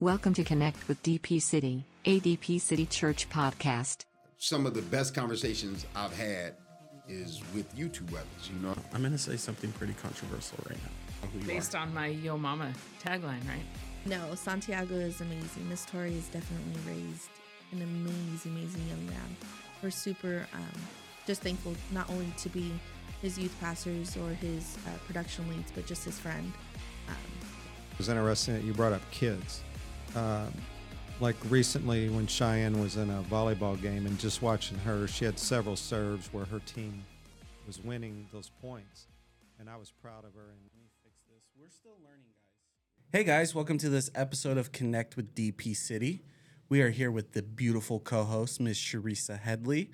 Welcome to Connect with DP City, ADP City Church podcast. Some of the best conversations I've had is with you two brothers, you know? I'm gonna say something pretty controversial right now. Based are. on my Yo Mama tagline, right? No, Santiago is amazing. Miss Tori is definitely raised an amazing, amazing young man. We're super um, just thankful not only to be his youth pastors or his uh, production leads, but just his friend. It was interesting that you brought up kids. Um, like recently, when Cheyenne was in a volleyball game and just watching her, she had several serves where her team was winning those points, and I was proud of her. And fix this. We're still learning, guys. Hey guys, welcome to this episode of Connect with DP City. We are here with the beautiful co-host Miss Cherissa Headlee,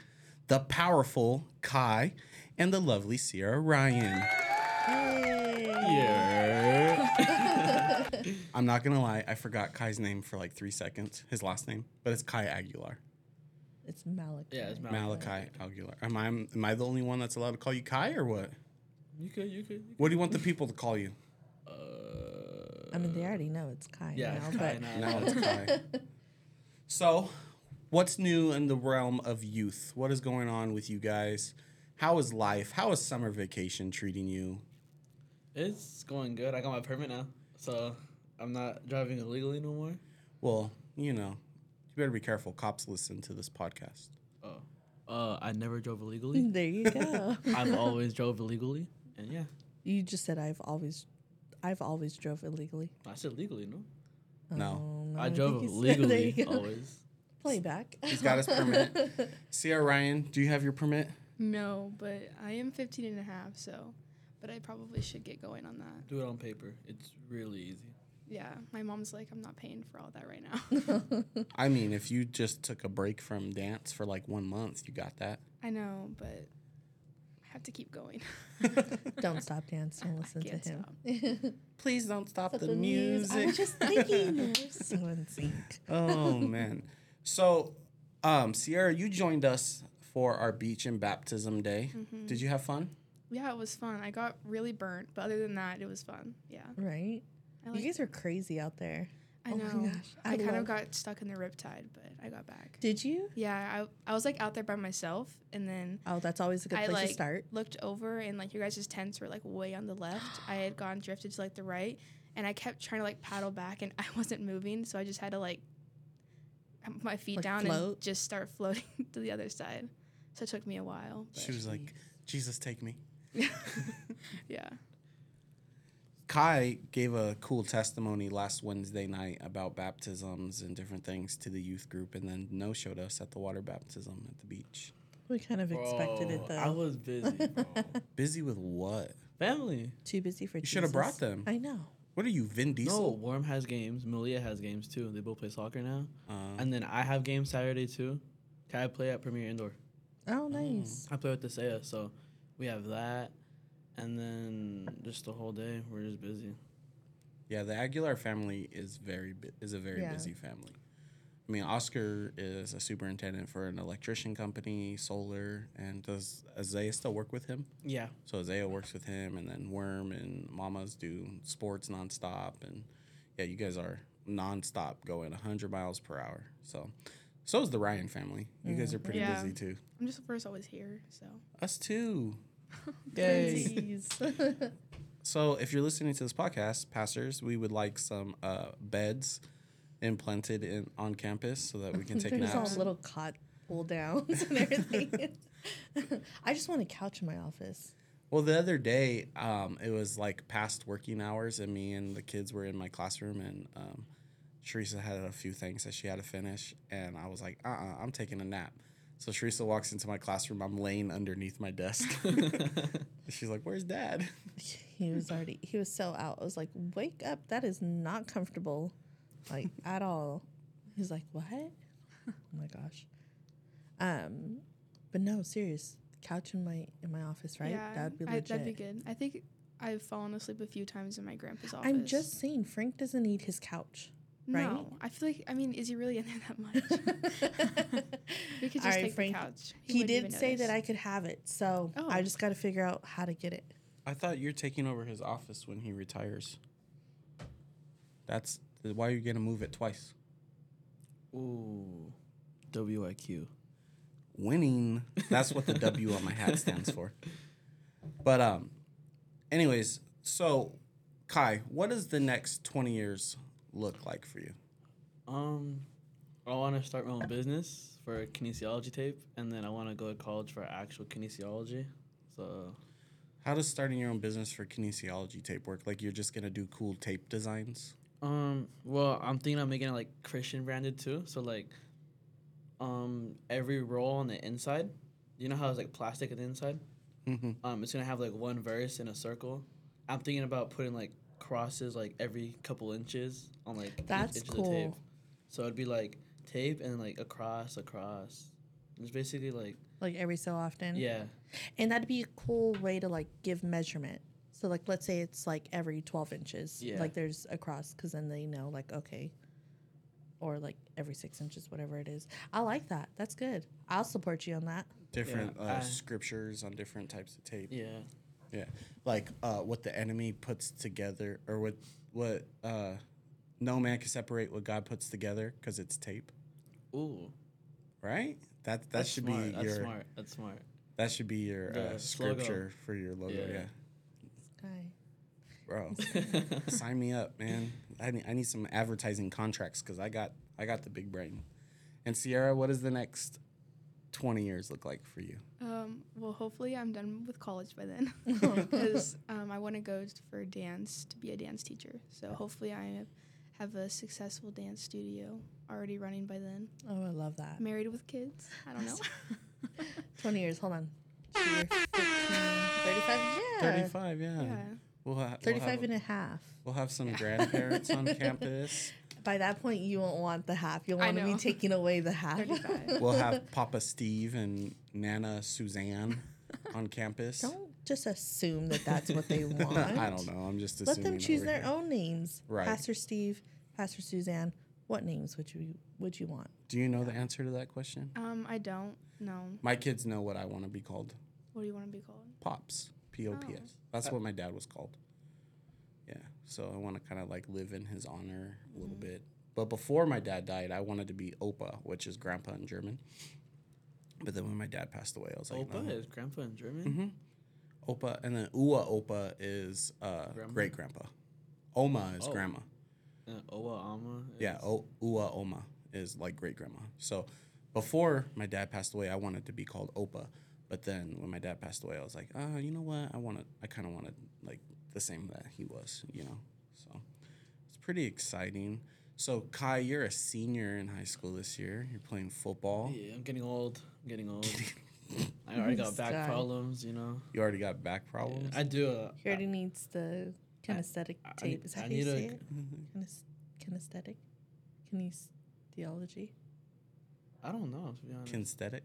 the powerful Khi, and the lovely Sierra Ryan. I'm not gonna lie, I forgot Khi's name for like three seconds, his last name, but it's Khi Aguilar. It's Malachi. Yeah, it's Malachi Aguilar. Am I am I the only one that's allowed to call you Khi or what? You could, you could. What do you want the people to call you? Uh, I mean, they already know it's Khi Yeah, now, it's but Khi now. Now it's Khi. so, what's new in the realm of youth? What is going on with you guys? How is life? How is summer vacation treating you? It's going good. I got my permit now, so I'm not driving illegally no more. Well, you know, you better be careful. Cops listen to this podcast. Oh, uh, I never drove illegally. there you go. I've always drove illegally, and yeah, you just said I've always, I've always drove illegally. I said legally, no. No, Um, I think drove you legally there you go. always. Playback. he's got his permit. Sierra Ryan, do you have your permit? No, but I am 15 and a half, so, but I probably should get going on that. Do it on paper. It's really easy. Yeah, my mom's like, I'm not paying for all that right now. I mean, if you just took a break from dance for like one month, you got that. I know, but I have to keep going. Don't stop dancing. I Listen to can't him. stop. Please don't stop the, I music. was just thinking. We're so in sync. oh man. So, um, Sierra, you joined us for our beach and baptism day. Mm-hmm. Did you have fun? Yeah, it was fun. I got really burnt, but other than that, it was fun. Yeah. Right? I You guys are crazy out there. I oh my know. gosh, I, I kind of got stuck in the riptide, but I got back. Did you? Yeah, I, I was like out there by myself, and then Oh, that's always a good I place like to start. looked over, and like your guys' tents were like way on the left. I had gone drifted to like the right, and I kept trying to like paddle back, and I wasn't moving, so I just had to like have my feet Like down float? and just start floating to the other side. So it took me a while. She was like, Jesus, take me. but yeah. Khi gave a cool testimony last Wednesday night about baptisms and different things to the youth group, and then no showed us at the water baptism at the beach. We kind of expected it though. I was busy, bro. Busy with what? Family. Too busy for You should have brought them. I know. What are you, Vin No, Diesel? Worm has games. Malia has games too. They both play soccer now. Uh, And then I have games Saturday too. Can I play at Premier Indoor? Oh, nice. I play with the Saya, so we have that. And then just the whole day, we're just busy. yeah, the Aguilar family is very bu- is a very Yeah. busy family. I mean, Oscar is a superintendent for an electrician company, solar, and does Isaiah still work with him? Yeah. So Isaiah works with him, and then Worm and Mamas do sports nonstop, and yeah, you guys are nonstop going 100 miles per hour. So, so is the Ryan family. You guys mm-hmm. are pretty Yeah. busy too. I'm just the first always here, so. Us too. Twinsies. So, if you're listening to this podcast, pastors, we would like some uh, beds implanted in on campus so that we can take There's all naps. little cot pull downs and everything. I just want a couch in my office. Well, the other day, um, it was like past working hours, and me and the kids were in my classroom, and um, Teresa had a few things that she had to finish, and I was like, "Uh, uh-uh, I'm taking a nap." So Teresa walks into my classroom. I'm laying underneath my desk. She's like, "Where's Dad?" He was already, he was so out. I was like, wake up. That is not comfortable, like at all. He's like, what? Oh my gosh. Um, but no, serious. Couch in my in my office, right? Yeah, that would be I, legit. that'd be good. I think I've fallen asleep a few times in my grandpa's office. I'm just saying, Frank doesn't need his couch. Right? No, I feel like, I mean, is he really in there that much? we could just All right, take Frank, the couch. He, wouldn't did even say that. I could have it, so Oh. I just got to figure out how to get it. I thought you're taking over his office when he retires. That's Why you're gonna move it twice? Ooh, WIQ. Winning. That's what the W on my hat stands for. But um, anyways, so Khi, what does the next twenty years look like for you? Um, I want to start my own business for kinesiology tape, and then I want to go to college for actual kinesiology. So How does starting your own business for kinesiology tape work? Like you're just gonna do cool tape designs? Um, well, I'm thinking of making it like Christian branded too. So like, um, every roll on the inside, you know how it's like plastic at the inside. Mm-hmm. Um, it's gonna have like one verse in a circle. I'm thinking about putting like crosses like every couple inches on like each That's inch of the tape. So it'd be like tape and like across, across. It's basically like Like every so often. yeah, And that'd be a cool way to like give measurement. So like let's say it's like every 12 inches. Yeah. Like there's a cross because then they know like okay. Or like every six inches, whatever it is. I like that. That's good. I'll support you on that. Different Yeah, uh, I- scriptures on different types of tape. yeah. Yeah, like uh, what the enemy puts together, or what what uh, no man can separate what God puts together because it's tape, Ooh, right? That that that's should smart. be That's your smart. That's smart. that should be your The uh, logo. scripture for your logo. Yeah. Yeah, Okay. bro, sign me up, man. I need, I need some advertising contracts because I got I got the big brain. And Sierra, what is the next twenty years look like for you? Um, well, hopefully I'm done with college by then, because um, I want to go for dance to be a dance teacher. So hopefully I have a successful dance studio already running by then. Oh, I love that. Married with kids. I don't know. 20 years. Hold on. 15, 35. Yeah. Thirty-five, yeah. yeah. We'll, ha- 35 we'll have, and a half. we'll have some grandparents on campus. By that point, you won't want the half. You'll want to be taking away the half. We'll have Papa Steve and Nana Suzanne on campus. Don't just assume that that's what they want. I don't know. I'm just Let them choose their here. own names. Right. Pastor Steve, Pastor Suzanne. What names would you would you want? Do you know the answer to that question? Um, I don't know. My kids know what I want to be called. What do you want to be called? Pops. P O P S. That's what my dad was called. Yeah. So I want to kind of like live in his honor a little bit. But before my dad died, I wanted to be Opa, which is grandpa in German. But then when my dad passed away, I was like, Opa no. is grandpa in German. Mm-hmm. Opa, and then Ua Opa is uh, great grandpa. Oma is Oh. grandma. And Owa Ama. Yeah, o- Ua Oma is like great grandma. So before my dad passed away, I wanted to be called Opa. But then when my dad passed away, I was like, oh, you know what? I want to. I kind of want to like the same that he was. You know, so it's pretty exciting. So Khi, you're a senior in high school this year. You're playing football. Yeah, I'm getting old. I'm getting old. I already got back Stop. problems, you know. You already got back problems. I do. Uh, He already needs the kinesthetic I- I tape. need- Is that I how you need a- say it? Kines- kinesthetic? Kinestheology? I don't know, to be honest. Kinesthetic.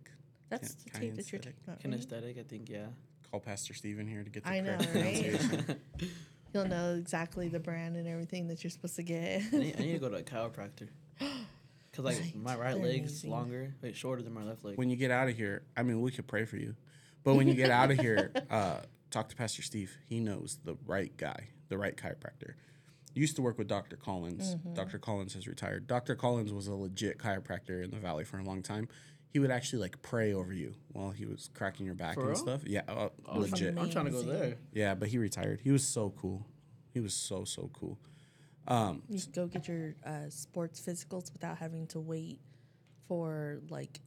That's Kin- the tape that you're kinesthetic. talking about. right? Kinesthetic, I think, yeah. Call Pastor Steven here to get the I know, correct right? pronunciation. He'll know exactly the brand and everything that you're supposed to get. I need, I need to go to a chiropractor. Because, like, Right, my right they're leg's amazing. longer, wait, shorter than my left leg. when you get out of here, I mean, we could pray for you, but when you get out of here, uh, talk to Pastor Steve. He knows the right guy, the right chiropractor. Used to work with Dr. Collins. Mm-hmm. Dr. Collins has retired. Dr. Collins was a legit chiropractor in the valley for a long time. He would actually like pray over you while he was cracking your back For and real? stuff. Yeah, uh, Oh, legit. I'm trying to go there. Yeah, but he retired. He was so cool. He was so so cool. Um, You can go get your uh, sports physicals without having to wait for like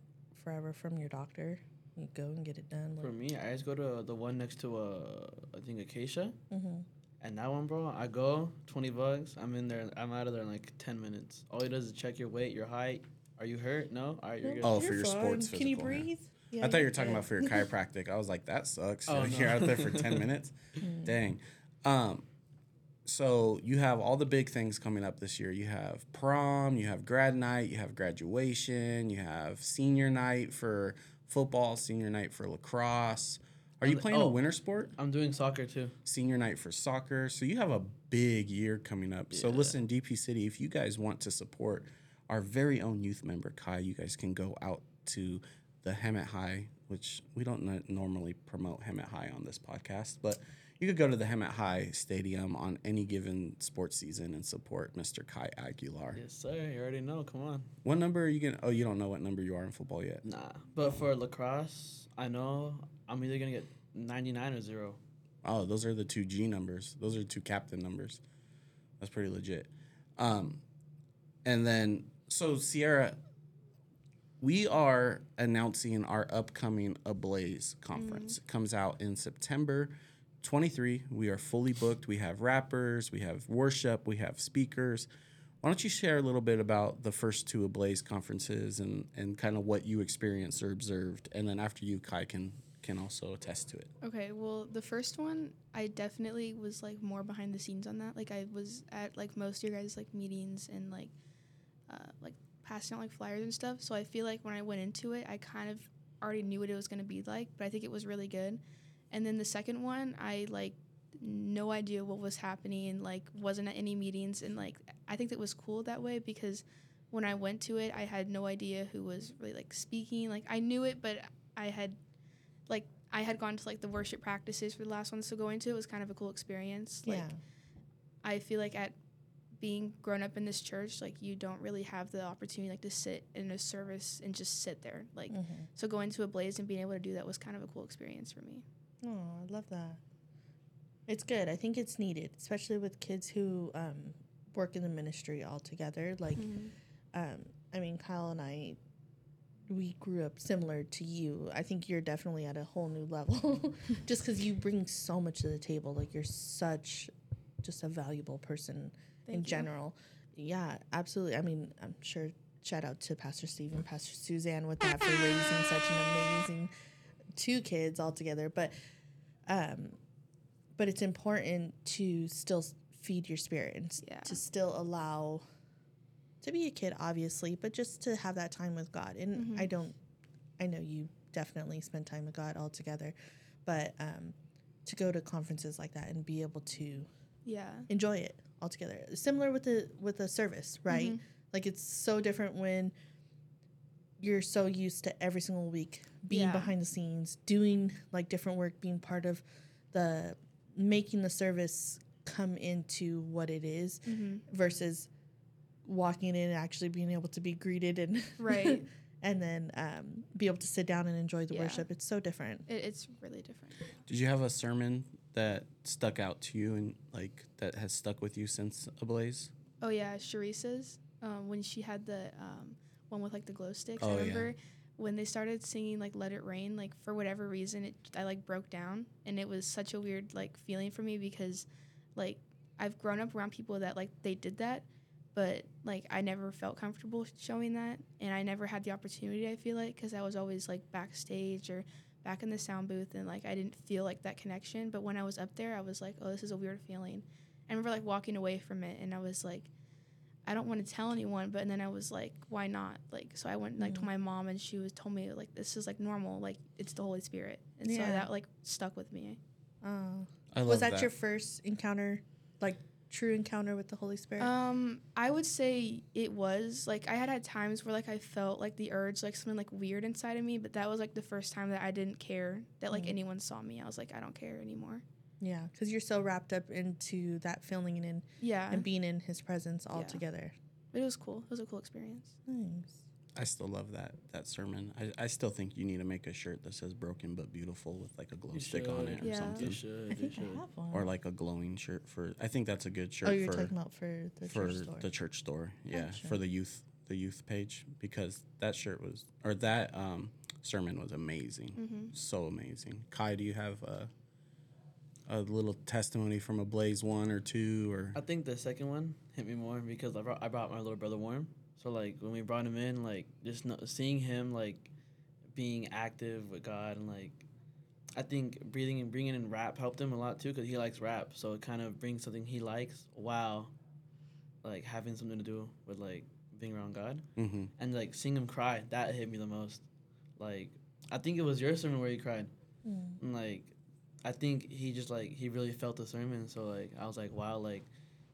forever from your doctor. You go and get it done. For Like, me, I just go to the one next to, uh, I think, Acacia. mm-hmm. And that one, bro, I go, 20 bucks. I'm in there. I'm out of there in like 10 minutes. All he does is check your weight, your height. Are you hurt? No? All right, you're good. Oh, for your sports Can you physical, yeah. breathe? I thought you were talking about for your chiropractic. I was like, that sucks. Oh, You're no. out there for 10 minutes. Dang. Um, so you have all the big things coming up this year. You have prom, you have grad night, you have graduation, you have senior night for football, senior night for lacrosse. Are you And- playing a oh. winter sport? I'm doing soccer too. Senior night for soccer. So you have a big year coming up. So listen, DP City, if you guys want to support our very own youth member Khi, you guys can go out to the Hemet High, which we don't n- normally promote Hemet High on this podcast, but you could go to the Hemet High Stadium on any given sports season and support Mr. Khi Aguilar. Yes, sir. You already know. Come on. What number are you gonna? Oh, you don't know what number you are in football yet. Nah. But for lacrosse, I know I'm either gonna get 99 or zero. Oh, those are the two G numbers. Those are two captain numbers. That's pretty legit. Um, and then so Sierra, we are announcing our upcoming Ablaze conference. Mm. It comes out in September 23. We are fully booked. We have rappers, we have worship, we have speakers. Why don't you share a little bit about the first two Ablaze conferences and, and kind of what you experienced or observed, and then after you, Khi can can also attest to it. Okay, well, the first one, I definitely was like more behind the scenes on that. Like I was at like most of your guys' like meetings and like uh, like passing out like flyers and stuff. So I feel like when I went into it, I kind of already knew what it was gonna be like, but I think it was really good. And then the second one, I like no idea what was happening and like wasn't at any meetings and like I think that was cool that way because when I went to it, I had no idea who was really like speaking. Like I knew it, but I had like I had gone to like the worship practices for the last one, so going to It was kind of a cool experience. Like yeah. I feel like at being grown up in this church, like you don't really have the opportunity like to sit in a service and just sit there. Like Mm-hmm. so going to Ablaze and being able to do that was kind of a cool experience for me. Oh, I love that. It's good. I think it's needed, especially with kids who um, work in the ministry all together. Like, um, I mean, Kyle and I, we grew up similar to you. I think you're definitely at a whole new level, just because you bring so much to the table. Like, you're such just a valuable person in you. general. Yeah, absolutely. I mean, I'm sure. Shout out to Pastor Steve and Pastor Suzanne with that for raising such an amazing two kids all together. But um, but it's important to still feed your spirit and Yeah. to still allow to be a kid, obviously, but just to have that time with God. And I don't, I know you definitely spend time with God all together, but um, to go to conferences like that and be able to Yeah. enjoy it all together. Similar with the with the service, right? Like it's so different when you're so used to every single week being Yeah. behind the scenes, doing like different work, being part of the making the service come into what it is versus walking in and actually being able to be greeted and Right. and then um, be able to sit down and enjoy the Yeah. worship. It's so different. It, it's really different. Did you have a sermon that stuck out to you and like that has stuck with you since Ablaze? Oh yeah, Cherissa's um, when she had the um, one with like the glow sticks. Oh, I yeah. remember when they started singing like "Let It Rain." Like for whatever reason, it I like broke down, and it was such a weird like feeling for me because like I've grown up around people that like they did that, but like I never felt comfortable showing that, and I never had the opportunity. I feel like because I was always like backstage or back in the sound booth, and like I didn't feel like that connection. But when I was up there, I was like, oh, this is a weird feeling. I remember like walking away from it, and I was like. I don't want to tell anyone, but and then I was like, why not? Like, so I went and, like told mm. my mom, and she was told me like this is like normal, like it's the Holy Spirit, and so that like stuck with me. Oh. I love Was that, your first encounter, like true encounter with the Holy Spirit? Um, I would say it was like I had had times where like I felt like the urge, like something like weird inside of me, but that was like the first time that I didn't care that like anyone saw me. I was like, I don't care anymore. Yeah, because you're so wrapped up into that feeling and in, Yeah, and being in His presence all Yeah. together. but it was cool. It was a cool experience. Nice. I still love that that sermon. I, I still think you need to make a shirt that says "broken but beautiful" with like a glow You stick on it should. or Yeah. something, You should. I You think I have one. or like a glowing shirt for. I think that's a good shirt oh, you're for talking about for the for church store. the church store. Yeah, Gotcha. for the youth the youth page because that shirt was or that um, sermon was amazing, Mm-hmm. so amazing. Khi, do you have a a little testimony from Ablaze one or two or? I think the second one hit me more because I brought, I brought my little brother Warren. So like when we brought him in, like just no, seeing him like being active with God and like I think breathing and bringing in rap helped him a lot too because he likes rap. So it kind of brings something he likes while like having something to do with like being around God hmm and like seeing him cry that hit me the most. Like I think it was your sermon where he cried. And like I think he just like he really felt the sermon. So like I was like wow like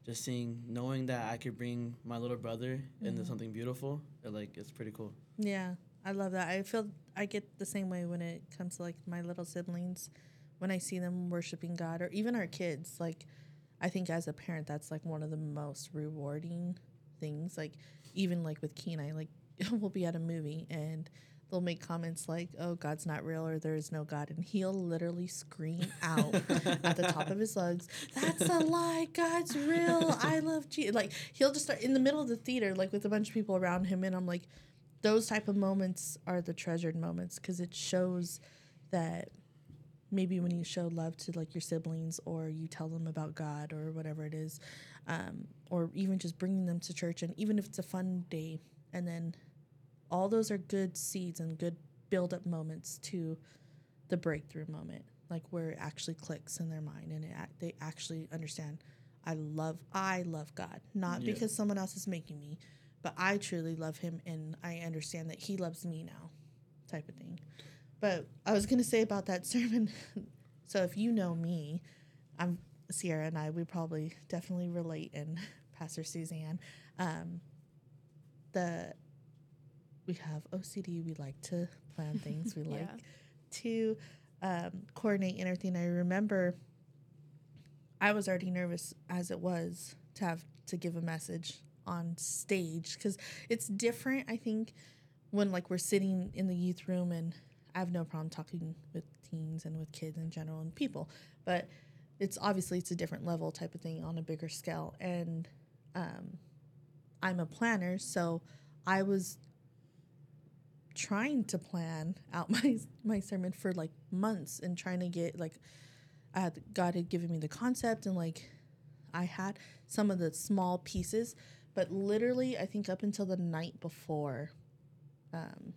just seeing knowing that I could bring my little brother into mm-hmm. something beautiful. It, like it's pretty cool. yeah, I love that. I feel I get the same way when it comes to like my little siblings. when I see them worshiping God, or even our kids, like I think as a parent, that's like one of the most rewarding things. Like even like with Kenai, like we'll be at a movie and they'll make comments like, "Oh, God's not real," or "There is no God," and he'll literally scream out at the top of his lungs, "That's a lie! God's real! I love Jesus!" Like he'll just start in the middle of the theater, like with a bunch of people around him, and I'm like, those type of moments are the treasured moments because it shows that maybe when you show love to like your siblings or you tell them about God or whatever it is, um, or even just bringing them to church, and even if it's a fun day, and then all those are good seeds and good build up moments to the breakthrough moment, like where it actually clicks in their mind and it, they actually understand. I love, I love God, not Yeah. because someone else is making me, but I truly love Him and I understand that He loves me now, type of thing. But I was gonna say about that sermon. so if you know me, I'm Sierra and I. We probably definitely relate, and Pastor Suzanne. Um, the we have OCD. We like to plan things. We like to um, coordinate and everything. I remember I was already nervous as it was to have to give a message on stage because it's different. I think when like we're sitting in the youth room and I have no problem talking with teens and with kids in general and people, but it's obviously it's a different level type of thing on a bigger scale and um, I'm a planner, so I was trying to plan out my my sermon for like months and trying to get like I had God had given me the concept and like I had some of the small pieces, but literally I think up until the night before um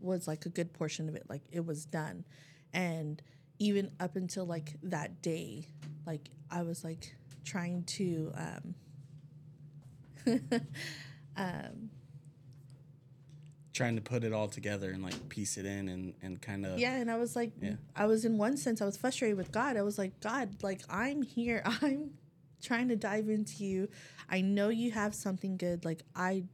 was like a good portion of it like it was done. And even up until like that day, like I was like trying to um um Trying to put it all together and like piece it in and, and kind of yeah and i was like Yeah. i was in one sense i was frustrated with god. I was like god like i'm here. I'm trying to dive into you. I know you have something good. Like i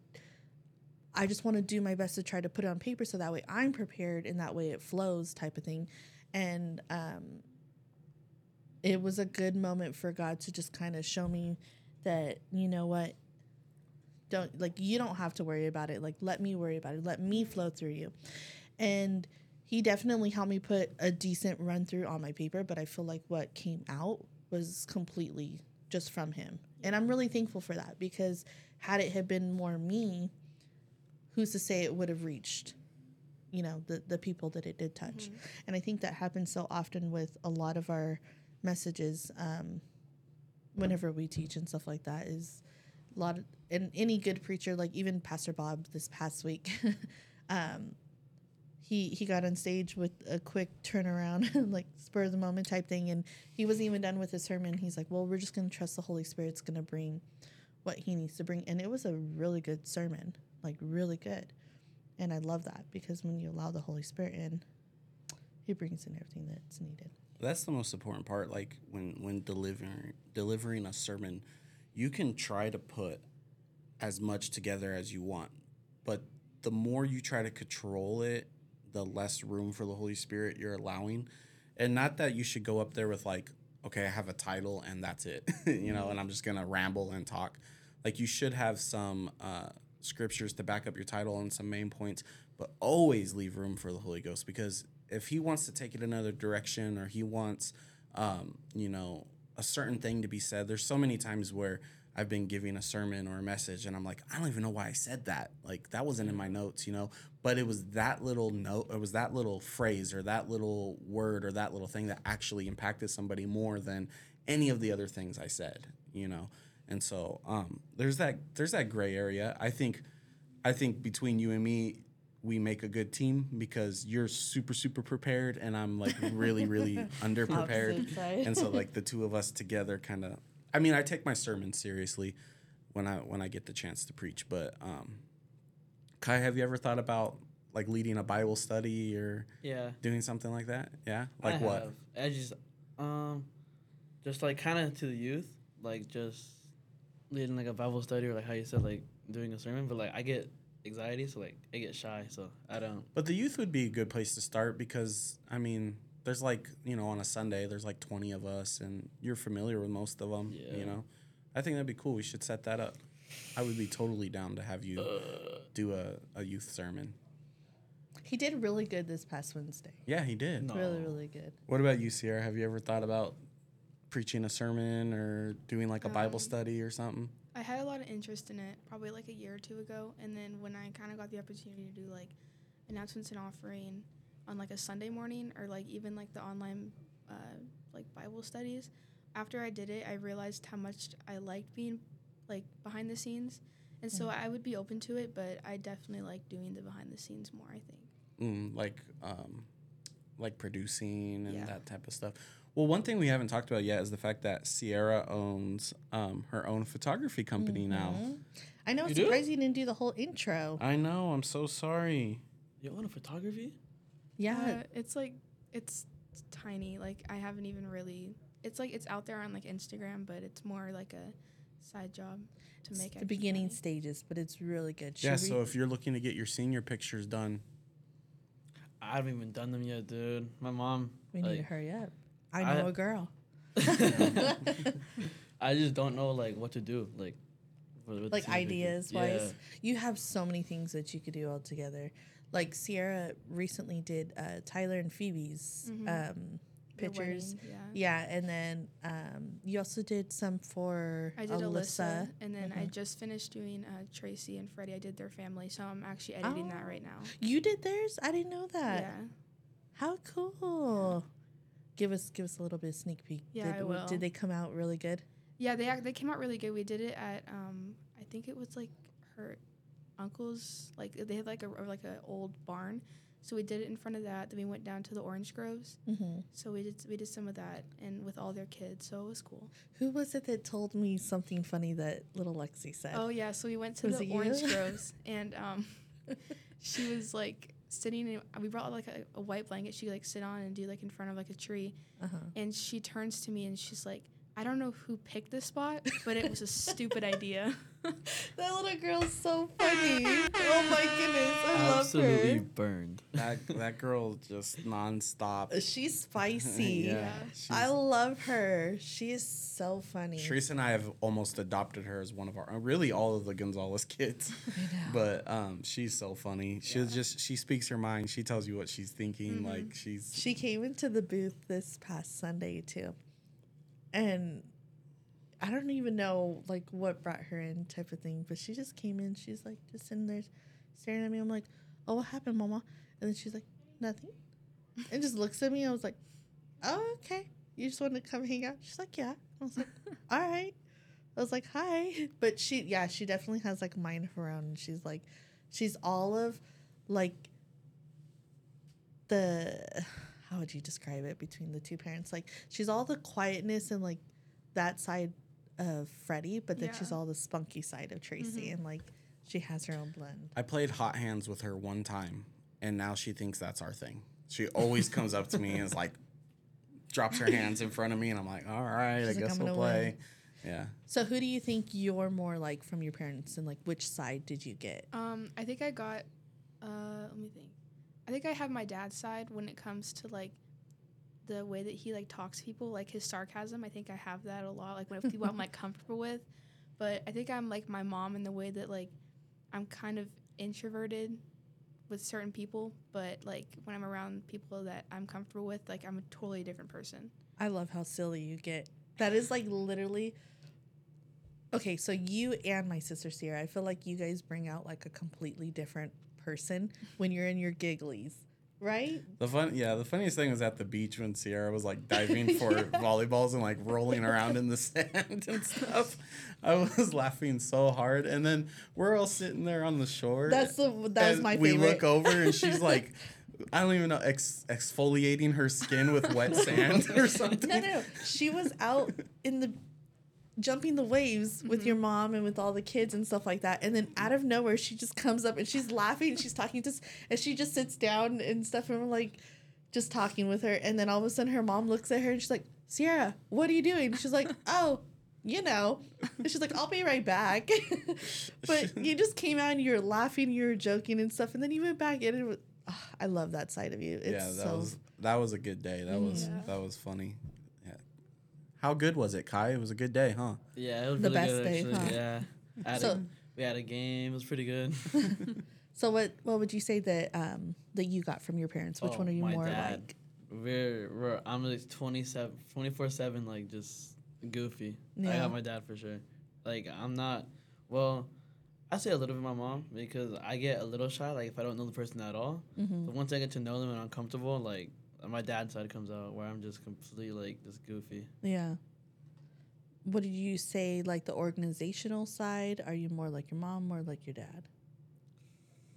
i just want to do my best to try to put it on paper so that way i'm prepared and that way it flows type of thing. And um it was a good moment for god to just kind of show me that you know what don't like you don't have to worry about it. Like let me worry about it. Let me flow through you. And he definitely helped me put a decent run through on my paper but i feel like what came out was completely just from him. And i'm really thankful for that because had it had been more me who's to say it would have reached you know the, the people that it did touch. And i think that happens so often with a lot of our messages um, whenever we teach and stuff like that is a lot of and any good preacher like even pastor bob this past week um, he he got on stage with a quick turnaround like spur of the moment type thing. And he wasn't even done with his sermon. He's like well we're just to trust the holy spirit's to bring what he needs to bring. And it was a really good sermon like really good. And i love that because when you allow the holy spirit in he brings in everything that's needed. That's the most important part. Like when when delivering delivering a sermon, you can try to put as much together as you want, but the more you try to control it, the less room for the Holy Spirit you're allowing. And not that you should go up there with like, okay, I have a title and that's it, you know, and I'm just gonna ramble and talk. Like you should have some uh, scriptures to back up your title and some main points, but always leave room for the Holy Ghost because if he wants to take it another direction or he wants, um, you know, a certain thing to be said, there's so many times where I've been giving a sermon or a message and I'm like, I don't even know why I said that. Like that wasn't in my notes, you know, but it was that little note, it was that little phrase or that little word or that little thing that actually impacted somebody more than any of the other things I said, you know. And so um, there's that there's that gray area. I think I think between you and me, we make a good team because you're super super prepared and I'm like really really underprepared. Opposite and so like the two of us together kind of I mean, I take my sermon seriously when I when I get the chance to preach, but um Khi, have you ever thought about like leading a Bible study or Yeah. doing something like that? Yeah? Like I what? have. I just um just like kind of to the youth, like just leading like a Bible study or like how you said like doing a sermon, but like I get anxiety, so like I get shy, so I don't. But the youth would be a good place to start because I mean, there's like you know on a Sunday there's like 20 of us and you're familiar with most of them. Yeah. You know, I think that'd be cool. We should set that up. I would be totally down to have you do a, a youth sermon. He did really good this past Wednesday. Yeah, he did. No. Really, really good. What about you, Sierra? Have you ever thought about preaching a sermon or doing like a Bible Um, study or something? I had a lot of interest in it probably like a year or two ago, and then when I kind of got the opportunity to do like announcements and offering on like a Sunday morning or like even like the online uh, like Bible studies, after I did it, I realized how much I liked being like behind the scenes, and so I would be open to it, but I definitely like doing the behind the scenes more. I think. Mm, like um, like producing and Yeah. that type of stuff. Well, one thing we haven't talked about yet is the fact that Sierra owns um, her own photography company now. Mhm. I know You it's do? surprising you didn't do the whole intro. I know. I'm so sorry. You own a photography? Yeah. Uh, it's like it's tiny. Like I haven't even really. It's like it's out there on like Instagram, but it's more like a side job to make. It. It's the beginning money. stages, but it's really good. yeah. So if you're looking to get your senior pictures done, I haven't even done them yet, dude. My mom. we need to hurry up. I I- know a girl. I just don't know like what to do, like with- with like senior pictures. ideas Yeah. wise. You have so many things that you could do all together. Like Sierra recently did uh, Tyler and Phoebe's um, pictures. wedding, yeah. Yeah, and then um, you also did some for I did Alyssa. Alyssa, and then I Mhm. just finished doing uh, Tracy and Freddie. I did their family, so I'm actually editing that Oh. right now. You did theirs? I didn't know that. yeah, How cool. Give us give us a little bit of sneak peek. Yeah, did, I will. Did they come out really good? yeah. They they came out really good. We did it at um, I think it was like her uncle's. Like they had like a or like an old barn, so we did it in front of that. Then we went down to the orange groves. Mm-hmm. So we did we did some of that and with all their kids, so it was cool. Who was it that told me something funny that little Lexi said? Oh yeah, so we went to Was the orange groves and um, she was like sitting. In, we brought like a, a white blanket. She like sit on and do like in front of like a tree, Uh-huh. and she turns to me and she's like, "I don't know who picked this spot, but it was a stupid idea." That little girl's so funny. oh my goodness, I Absolutely love burned. that that girl just nonstop. She's spicy. yeah, Yeah. she's- I love her. She is so funny. Teresa and I have almost adopted her as one of our, uh, really all of the Gonzalez kids. But um, she's so funny. She'll just she speaks her mind. She tells you what she's thinking. Like she's She came into the booth this past Sunday too. And I don't even know like what brought her in type of thing, but she just came in. She's like just sitting there staring at me. I'm like, "Oh, what happened, mama?" And then she's like, "Nothing." And just looks at me. I was like, "Oh, okay. You just want to come hang out?" She's like, "Yeah." I was like, "All right." I was like, "Hi." But she yeah, she definitely has like mind of her own. And she's like she's all of like the how would you describe it between the two parents? Like she's all the quietness and like that side of Freddie, but then she's all the spunky side of Tracy, and like she has her own blend. I played hot hands with her one time, and now she thinks that's our thing. She always comes up to me and is like, drops her hands in front of me, and I'm like, all right, She's I like, guess "I'm we'll play. win." Yeah. So who do you think you're more like from your parents, and like which side did you get? Um, I think I got. Uh, let me think. I think I have my dad's side when it comes to like the way that he like talks to people, like his sarcasm. I think I have that a lot. Like when people I'm like comfortable with, but I think I'm like my mom in the way that like I'm kind of introverted with certain people, but like when I'm around people that I'm comfortable with, like I'm a totally different person. I love how silly you get. That is like literally. Okay, so you and my sister Sierra, I feel like you guys bring out like a completely different person when you're in your gigglies, right? The fun, yeah. The funniest thing was at the beach when Sierra was like diving for volleyballs and like rolling around in the sand and stuff. I was laughing so hard, and then we're all sitting there on the shore. That's the that was my we look over and she's like, I don't even know, ex- exfoliating her skin with wet sand or something. No, no, she was out in the jumping the waves with your mom and with all the kids and stuff like that. And then out of nowhere, she just comes up and she's laughing and she's talking to and she just sits down and stuff and we're like just talking with her. And then all of a sudden, her mom looks at her and she's like, Sierra, what are you doing? She's like, oh. You know, and she's like, I'll be right back. but you just came out and you were laughing, you were joking and stuff, and then you went back in and it was, ah, I love that side of you. It's yeah, that so was that was a good day. That was Yeah. that was funny. Yeah. How good was it, Khi? It was a good day, huh? Yeah, it was The really best good day, huh? Yeah. I had So- a, we had a game. It was pretty good. So what what would you say that um that you got from your parents? Which Oh, one are you my more dad. like? we're, we're I'm like 27 24 7 like just goofy. Yeah. I got my dad for sure. Like I'm not well I say a little bit my mom because I get a little shy like if I don't know the person at all. Mm-hmm. But once I get to know them and I'm comfortable, like my dad's side comes out where I'm just completely like just goofy. Yeah. What do you say like the organizational side? Are you more like your mom or like your dad?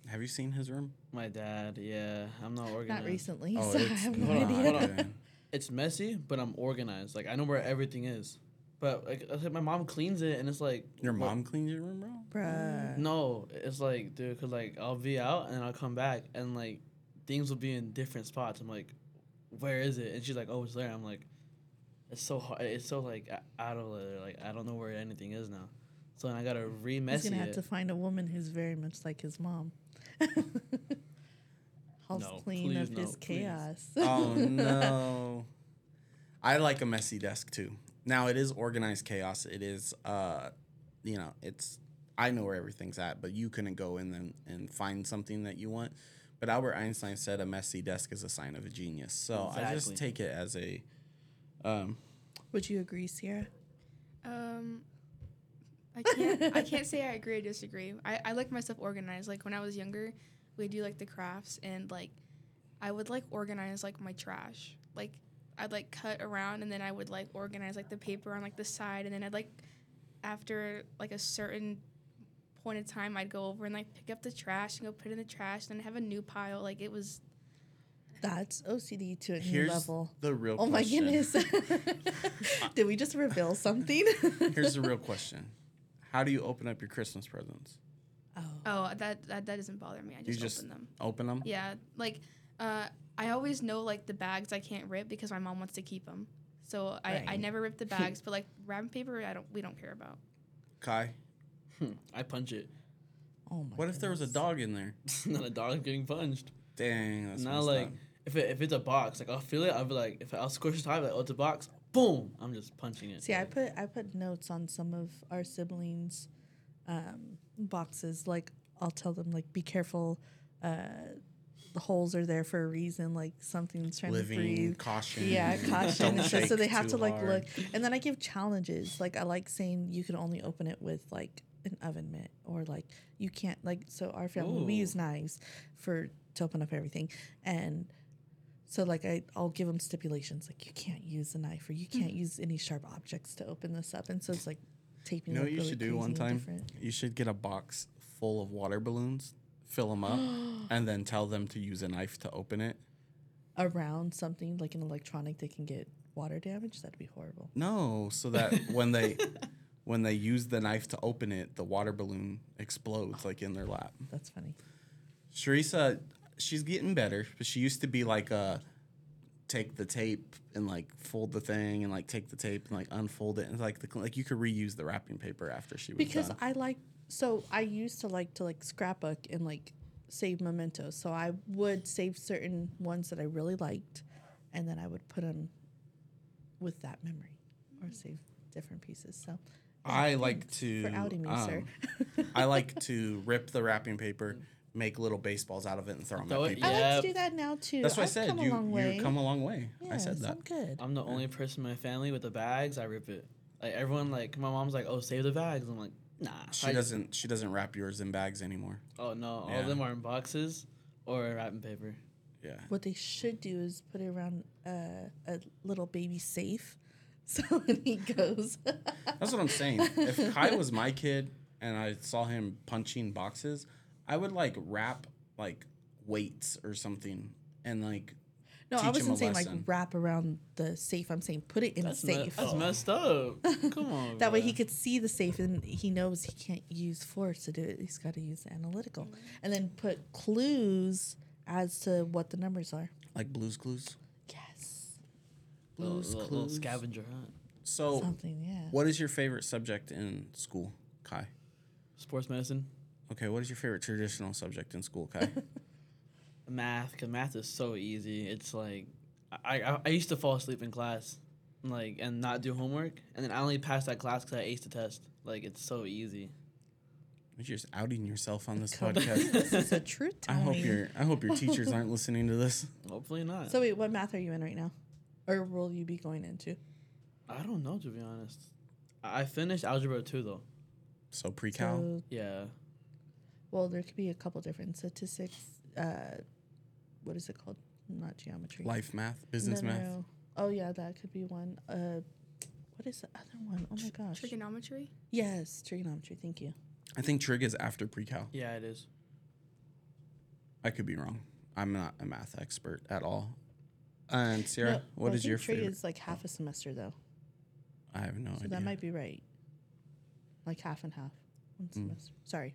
Have you seen his room? My dad, yeah, I'm not organized. Not recently, Oh, so I it's have no hold on, idea. hold on. It's messy, but I'm organized. Like I know where everything is. But like my mom cleans it, and it's like Your what- mom cleans your room, bro? Bruh. No, it's like, dude, cause like I'll be out and I'll come back and like things will be in different spots. I'm like, where is it? And she's like, oh, it's there. I'm like, it's so hard. It's so like o- out of there. Like I don't know where anything is now. So then I gotta He's remess gonna have it. to find a woman who's very much like his mom. House No, clean please, of no, his please. chaos. Oh no. I like a messy desk too. Now it is organized chaos. It is uh you know, it's I know where everything's at, but you couldn't go in and, and find something that you want. But Albert Einstein said a messy desk is a sign of a genius. So I just take it as a um Would you agree, Sierra? Um, I can't. I can't say I agree or disagree. I, I like myself organized. Like when I was younger, we do like the crafts and like, I would like organize like my trash. Like I'd like cut around and then I would like organize like the paper on like the side and then I'd like, after like a certain point of time, I'd go over and like pick up the trash and go put it in the trash. Then have a new pile. Like it was. That's OCD to a new level. the real Oh my goodness. Did we just reveal something? Here's the real question. How do you open up your Christmas presents? oh. Oh, that that, that doesn't bother me. I You just, just open them. open them? Yeah, like uh, I always know like the bags I can't rip because my mom wants to keep them. So I, I never rip the bags, but like wrapping paper, I don't we don't care about. Khi, I punch it. Oh my what if there was a goodness. dog in there? Not a dog getting punched. Dang, that's Now messed like up. if it, if it's a box, like I'll feel it. I'll be like, if I'll squish the top, like oh it's a box. Boom! I'm just punching it. See, I put I put notes on some of our siblings' um, boxes. Like I'll tell them like be careful. Uh, the holes are there for a reason. Like something's trying to living breathe. caution. Yeah, caution. Don't It's just so they have too to like hard. look. And then I give challenges. Like I like saying you can only open it with like an oven mitt or like you can't like so our family we use knives for to open up everything and so like I I'll give them stipulations like you can't use a knife or you can't hmm. use any sharp objects to open this up and so it's like taping. You know what you really should do one time? different. You should get a box full of water balloons, fill them up, and then tell them to use a knife to open it. around something like an electronic that can get water damage. That'd be horrible. No, so that when they when they use the knife to open it, the water balloon explodes like in their lap. That's funny. Cherissa, she's getting better, but she used to be like uh take the tape and like fold the thing and like take the tape and like unfold it and like the like you could reuse the wrapping paper after she was because done. I like so I used to like to like scrapbook and like save mementos. So I would save certain ones that I really liked, and then I would put them with that memory or save different pieces. So I like to for outing me, sir. um, I like to rip the wrapping paper, make little baseballs out of it, and throw them Throw at it- people. I like Yeah. to do that now too. That's what I I've said. Come You a long way. you come a long way. I said Yes, that. I'm good. I'm the only person in my family with the bags. I rip it. Like everyone, like my mom's like, "Oh, save the bags." I'm like, "Nah." She I- doesn't. She doesn't wrap yours in bags anymore. Oh no, all Yeah. of them are in boxes or wrapping paper. Yeah. What they should do is put it around uh, a little baby safe, so when he goes, That's what I'm saying. If Khi was my kid and I saw him punching boxes, I would like wrap like weights or something and like no, I Teach him wasn't a saying like wrap around the safe. I'm saying put it in That's, a me- safe. that's messed up. Come on. That way he could see the safe and he knows he can't use force to do it. He's got to use analytical. And then put clues as to what the numbers are. like Blues Clues. Yes. Little- Blues little- little scavenger hunt. So, Something, yeah. what is your favorite subject in school, Khi? Sports medicine. Okay, what is your favorite traditional subject in school, Khi? math because math is so easy. It's like I, I I used to fall asleep in class, like and not do homework, and then I only passed that class because I aced the test. Like it's so easy. You're just outing yourself on this podcast. this is a truth I hope your I hope your teachers aren't listening to this. Hopefully not. So wait, what math are you in right now, or will you be going into? I don't know to be honest. I I finished algebra two though. So pre-cal. So, Yeah. well, there could be a couple different statistics. Uh, what is it called? Not geometry. life math, business No, no, math. no. Oh yeah, that could be one. Uh, what is the other one? Oh my gosh. Trigonometry. Yes, trigonometry. Thank you. I think trig is after pre-cal. Yeah, it is. I could be wrong. I'm not a math expert at all. And Sierra, No, what well, I is your think trig favorite? is like half a semester though, I have no so idea. that might be right. Like half and half. One Mm. semester. Sorry.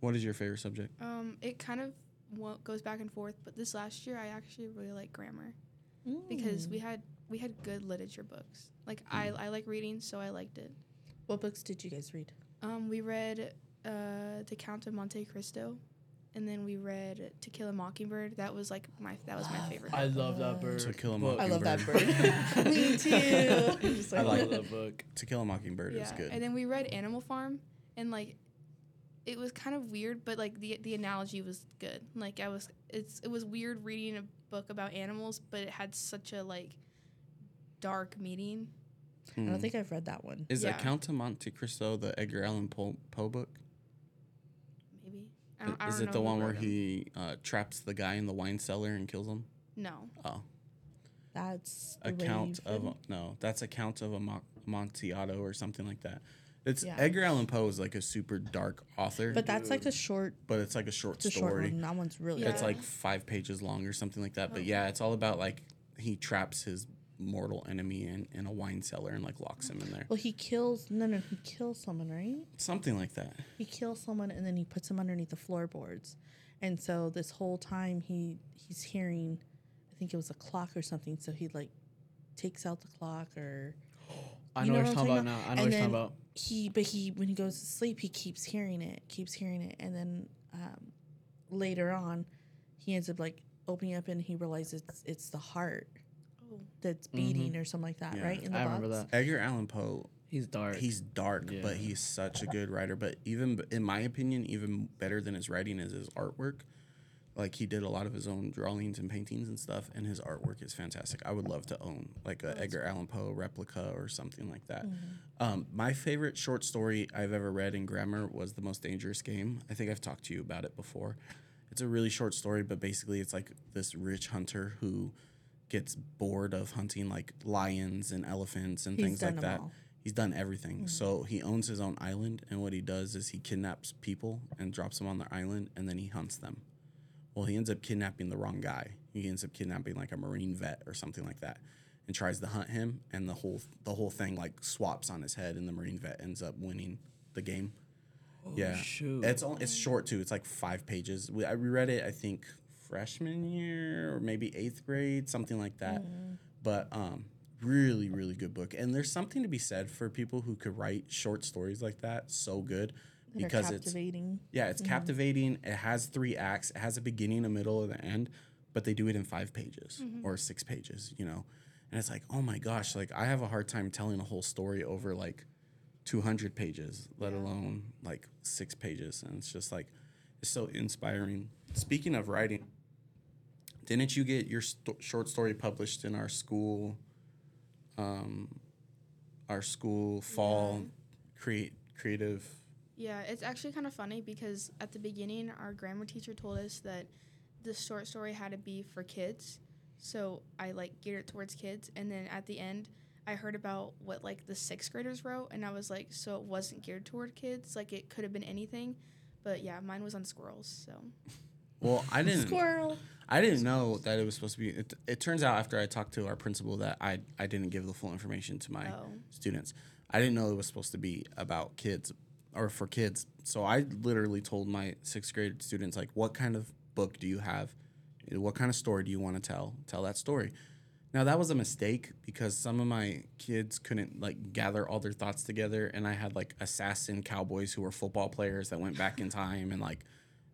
What is your favorite subject? Um, it kind of wa- goes back and forth, but this last year I actually really like grammar because Mm. we had we had good literature books. Like I I like reading, so I liked it. What books did you guys read? Um, we read uh, The Count of Monte Cristo, and then we read To Kill a Mockingbird. That was like my that was my favorite. I love that bird. To Kill a book. I love that bird. Me too. I'm I I like love that book. To Kill a Mockingbird is good. And then we read Animal Farm, and like, it was kind of weird, but like the the analogy was good. Like I was, it's it was weird reading a book about animals, but it had such a like dark meaning. Hmm. I don't think I've read that one. Is Yeah. that Count of Monte Cristo the Edgar Allan Poe, Poe book? Maybe I don't, I is don't it know the one where wrote 'em. he uh, traps the guy in the wine cellar and kills him? No, Oh, That's the way account you've of been- no, that's account of a Mo- Amontillado or something like that. It's Yeah. Edgar Allan Poe is like a super dark author, But that's like a short. but it's like a short It's a short story. one. That one's really. Yeah. It's like five pages long or something like that. But Oh. yeah, it's all about like he traps his mortal enemy in, in a wine cellar and like locks him in there. Well, he kills. No, no, he kills someone, right? Something like that. He kills someone and then he puts him underneath the floorboards, and so this whole time he he's hearing, I think it was a clock or something. So he like takes out the clock or I You know know what what you're talking about talking now. I know And what you're talking about. he but he when he goes to sleep he keeps hearing it keeps hearing it and then um, later on he ends up like opening up and he realizes it's, it's the heart that's beating or something like that Yeah. right in the I box remember that. Edgar Allan Poe He's dark. He's dark, but he's such a good writer. But even b- in my opinion, even better than his writing is his artwork. Like he did a lot of his own drawings and paintings and stuff, and his artwork is fantastic. I would love to own like a Edgar Allan Poe replica or something like that. Um, my favorite short story I've ever read in grammar was "The Most Dangerous Game." I think I've talked to you about it before. It's a really short story, but basically it's like this rich hunter who gets bored of hunting like lions and elephants and He's things like that. all. He's done everything. Mm. So he owns his own island, and what he does is he kidnaps people and drops them on their island, and then he hunts them. Well, he ends up kidnapping the wrong guy. He ends up kidnapping like a marine vet or something like that, and tries to hunt him, and the whole the whole thing like swaps on his head, and the marine vet ends up winning the game. Oh, yeah, shoot. it's only, it's short too. It's like five pages. We, I reread it, I think freshman year or maybe eighth grade, something like that. Mm-hmm. But um, really, really good book. And there's something to be said for people who could write short stories like that so good that because it's yeah, it's mm-hmm. captivating. It has three acts. It has a beginning, a middle, and an end, but they do it in five pages mm-hmm. or six pages, you know. And it's like, oh my gosh, like I have a hard time telling a whole story over like 200 pages, let alone like six pages. And it's just like, it's so inspiring. Speaking of writing, didn't you get your sto- short story published in our school, um, our school fall create creative? Yeah, it's actually kind of funny because at the beginning, our grammar teacher told us that the short story had to be for kids. So I like geared it towards kids, and then at the end, I heard about what like the sixth graders wrote, and I was like, so it wasn't geared toward kids. Like it could have been anything, but yeah, mine was on squirrels. So Well, I didn't. squirrel I didn't know that it was supposed to be. It, it turns out after I talked to our principal that I I didn't give the full information to my Oh. students. I didn't know it was supposed to be about kids or for kids. So I literally told my sixth grade students like, what kind of book do you have? What kind of story do you want to tell? Tell that story. Now that was a mistake because some of my kids couldn't like gather all their thoughts together, and I had like assassin cowboys who were football players that went back in time and like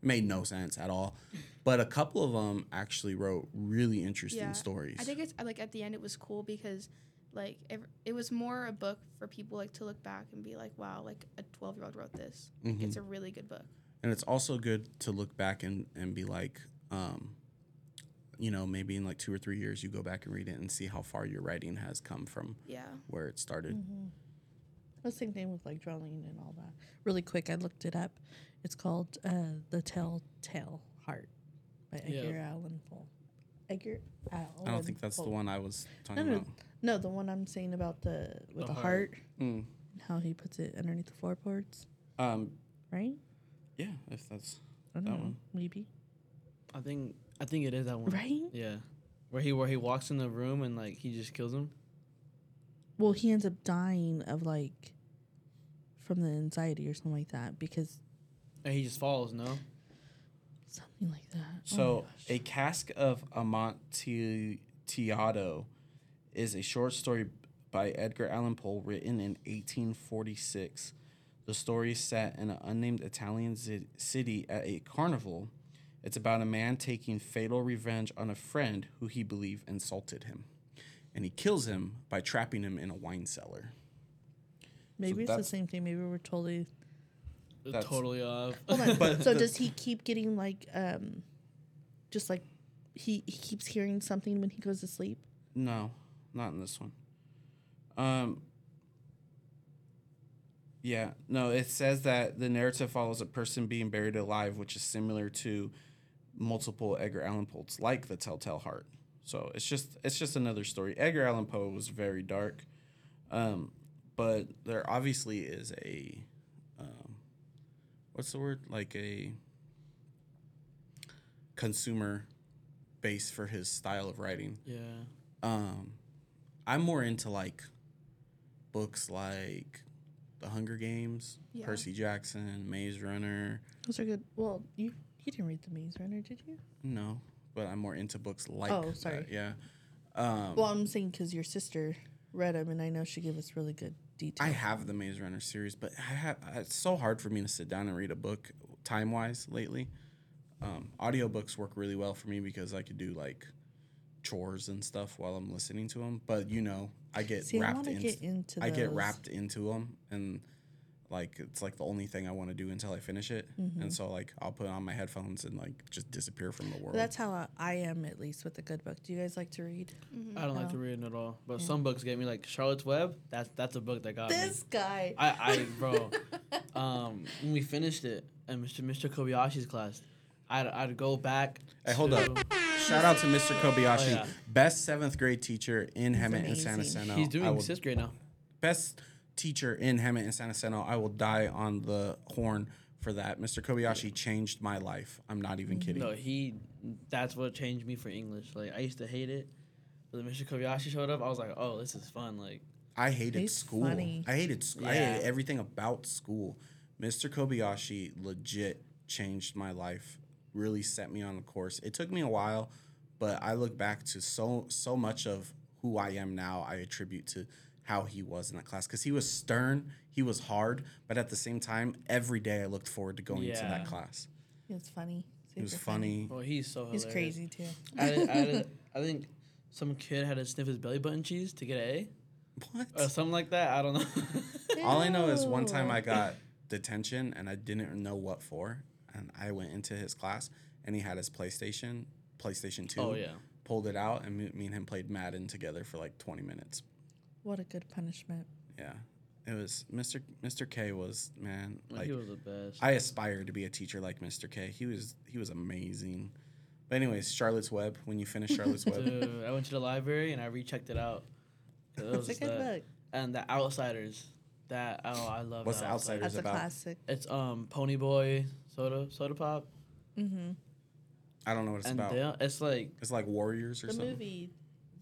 made no sense at all. but a couple of them actually wrote really interesting Yeah. stories. I think it's like at the end it was cool because like it, it was more a book for people like to look back and be like, wow, like a 12 year old wrote this. Like, Mhm. it's a really good book. and it's also good to look back and, and be like um, you know maybe in like two or three years you go back and read it and see how far your writing has come from Yeah. where it started Mm-hmm. The same thing with like drawing and all that. Really quick, I looked it up. It's called uh, The Telltale Heart by Yeah. Edgar Allan Poe. Edgar Allan i don't think that's the one i was talking no, about no, the one I'm saying about the with The the, heart. heart, Mm. how he puts it underneath the floorboards, um, right? yeah if that's That know, one. maybe. I think I think it is that one. Right? Yeah. Where he where he walks in the room and like he just kills him. Well, he ends up dying of like from the anxiety or something like that because And he just falls, no? something like that. Oh So, gosh. A Cask of Amontillado is a short story by Edgar Allan Poe written in 1846. The story is set in an unnamed Italian ci- city at a carnival. It's about a man taking fatal revenge on a friend who he believed insulted him. And he kills him by trapping him in a wine cellar. maybe it's the that's- same thing. Maybe we're totally. That's- totally off. Hold on. But so the- does he keep getting like um, just like he he keeps hearing something when he goes to sleep? No, not in this one. Um. Yeah, no. It says that the narrative follows a person being buried alive, which is similar to multiple Edgar Allan Poe's, like the Telltale Heart. So it's just it's just another story. Edgar Allan Poe was very dark, um, but there obviously is a, what's the word like a consumer base for his style of writing yeah. um i'm more into like books like the hunger games Yeah. percy jackson maze runner Those are good. Well, you you didn't read the Maze Runner, did you? no but i'm more into books like Oh, that, sorry. yeah um Well, I'm saying because your sister read them, and I know she gave us really good detail. i have the maze runner series but i have it's so hard for me to sit down and read a book time wise lately um audiobooks work really well for me because i could do like chores and stuff while i'm listening to them but you know i get See, wrapped into get into. I get wrapped into them and like it's like the only thing I want to do until I finish it. And so like I'll put on my headphones and like just disappear from the world. But that's how I, I am, at least with a good book. Do you guys like to read? Mm-hmm. I don't like to read at all. But some books get me like Charlotte's Web. That's that's a book that got This me. guy. I, I bro, um, when we finished it and Mr. Mr. Kobayashi's class, I'd, I'd go back. Hey, hold to- up. Shout out to Mr. Kobayashi, Oh, yeah. best seventh grade teacher in Hemet and Santa amazing. Jacinto. He's I doing will- sixth grade now. best teacher in Hemet and San Jacinto. I will die on the horn for that. Mr. Kobayashi changed my life. I'm not even kidding. No, he. That's what changed me for English. Like I used to hate it, but then Mr. Kobayashi showed up. I was like, oh, this is fun. Like I hated He's school. funny. I hated school. I hated everything about school. Mr. Kobayashi legit changed my life. Really set me on the course. It took me a while, but I look back to so so much of who I am now. I attribute to how he was in that class because he was stern, he was hard, but at the same time, every day I looked forward to going to that class. It's funny. It was Super funny. oh, he's so He's crazy too. I, did- I, did- I think some kid had to sniff his belly button cheese to get an A What? or something like that. I don't know. All I know is one time I got detention and I didn't know what for, and I went into his class and he had his PlayStation, PlayStation Two. oh yeah. Pulled it out and me, me and him played Madden together for like twenty minutes. What a good punishment. Yeah, it was Mr. Mr. K was man Like, like he was the best. I aspired to be a teacher like Mr. K. He was he was amazing. But anyways, Charlotte's Web. When you finish Charlotte's Web, Dude, I went to the library and I rechecked it out. it was It's a good the- book. And the Outsiders. That oh I love. What's the The Outsiders? That's a about- classic. It's um Ponyboy soda soda pop Mm-hmm. I don't know what it's and about. they, it's like It's like Warriors or The something. movie,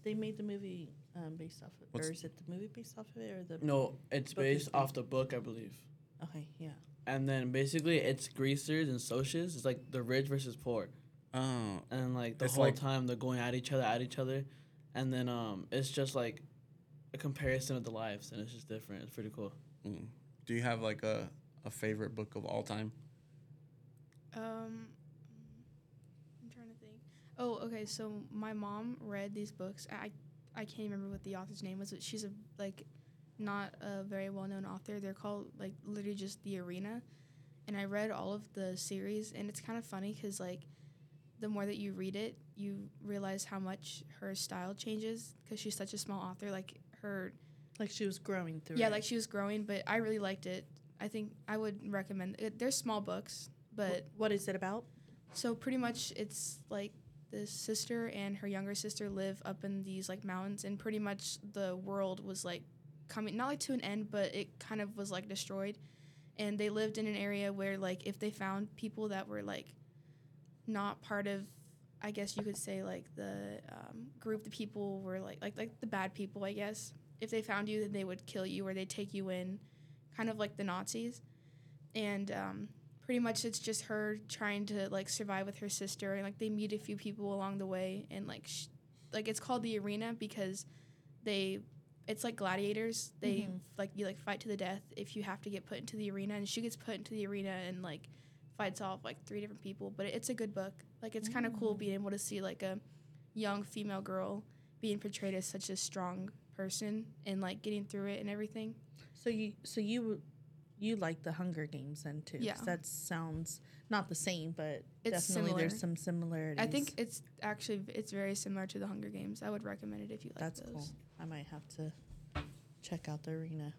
they made the movie um, based off of, What's- or is it the movie based off of it, or the? no, it's Book is based off the book I believe. Okay, yeah. And then basically it's greasers and Socs. It's like the rich versus poor. Oh, and like the It's whole like- time they're going at each other at each other and then um it's just like a comparison of the lives and it's just different it's pretty cool mm. do you have like a a favorite book of all time? Um, I'm trying to think. Oh, okay. So my mom read these books. I I can't remember what the author's name was, but she's a like not a very well known author. They're called like literally just The Arena, and I read all of the series, and it's kind of funny because like the more that you read it, you realize how much her style changes because she's such a small author. Like her, Like she was growing through. yeah, it. like she was growing, but I really liked it. I think I would recommend it. They're small books, but what is it about? so pretty much it's like the sister and her younger sister live up in these like mountains and pretty much the world was like coming not like to an end but it kind of was like destroyed. And they lived in an area where like if they found people that were like not part of I guess you could say like the um, group the people were like like like the bad people I guess if they found you then they would kill you or they'd take you in kind of like the Nazis. And um, pretty much it's just her trying to like survive with her sister and like they meet a few people along the way and like sh- like it's called the arena because they it's like gladiators. They mm-hmm. like you like fight to the death if you have to get put into the arena and she gets put into the arena and like fights off like three different people but it's a good book. Like it's kind of cool mm. being able to see like a young female girl being portrayed as such a strong person and like getting through it and everything. So you so you you like the Hunger Games then too. Yeah. That sounds not the same, but It's definitely there's some similarities. I think it's actually it's very similar to the Hunger Games. I would recommend it if you like that's those. cool. I might have to check out the Arena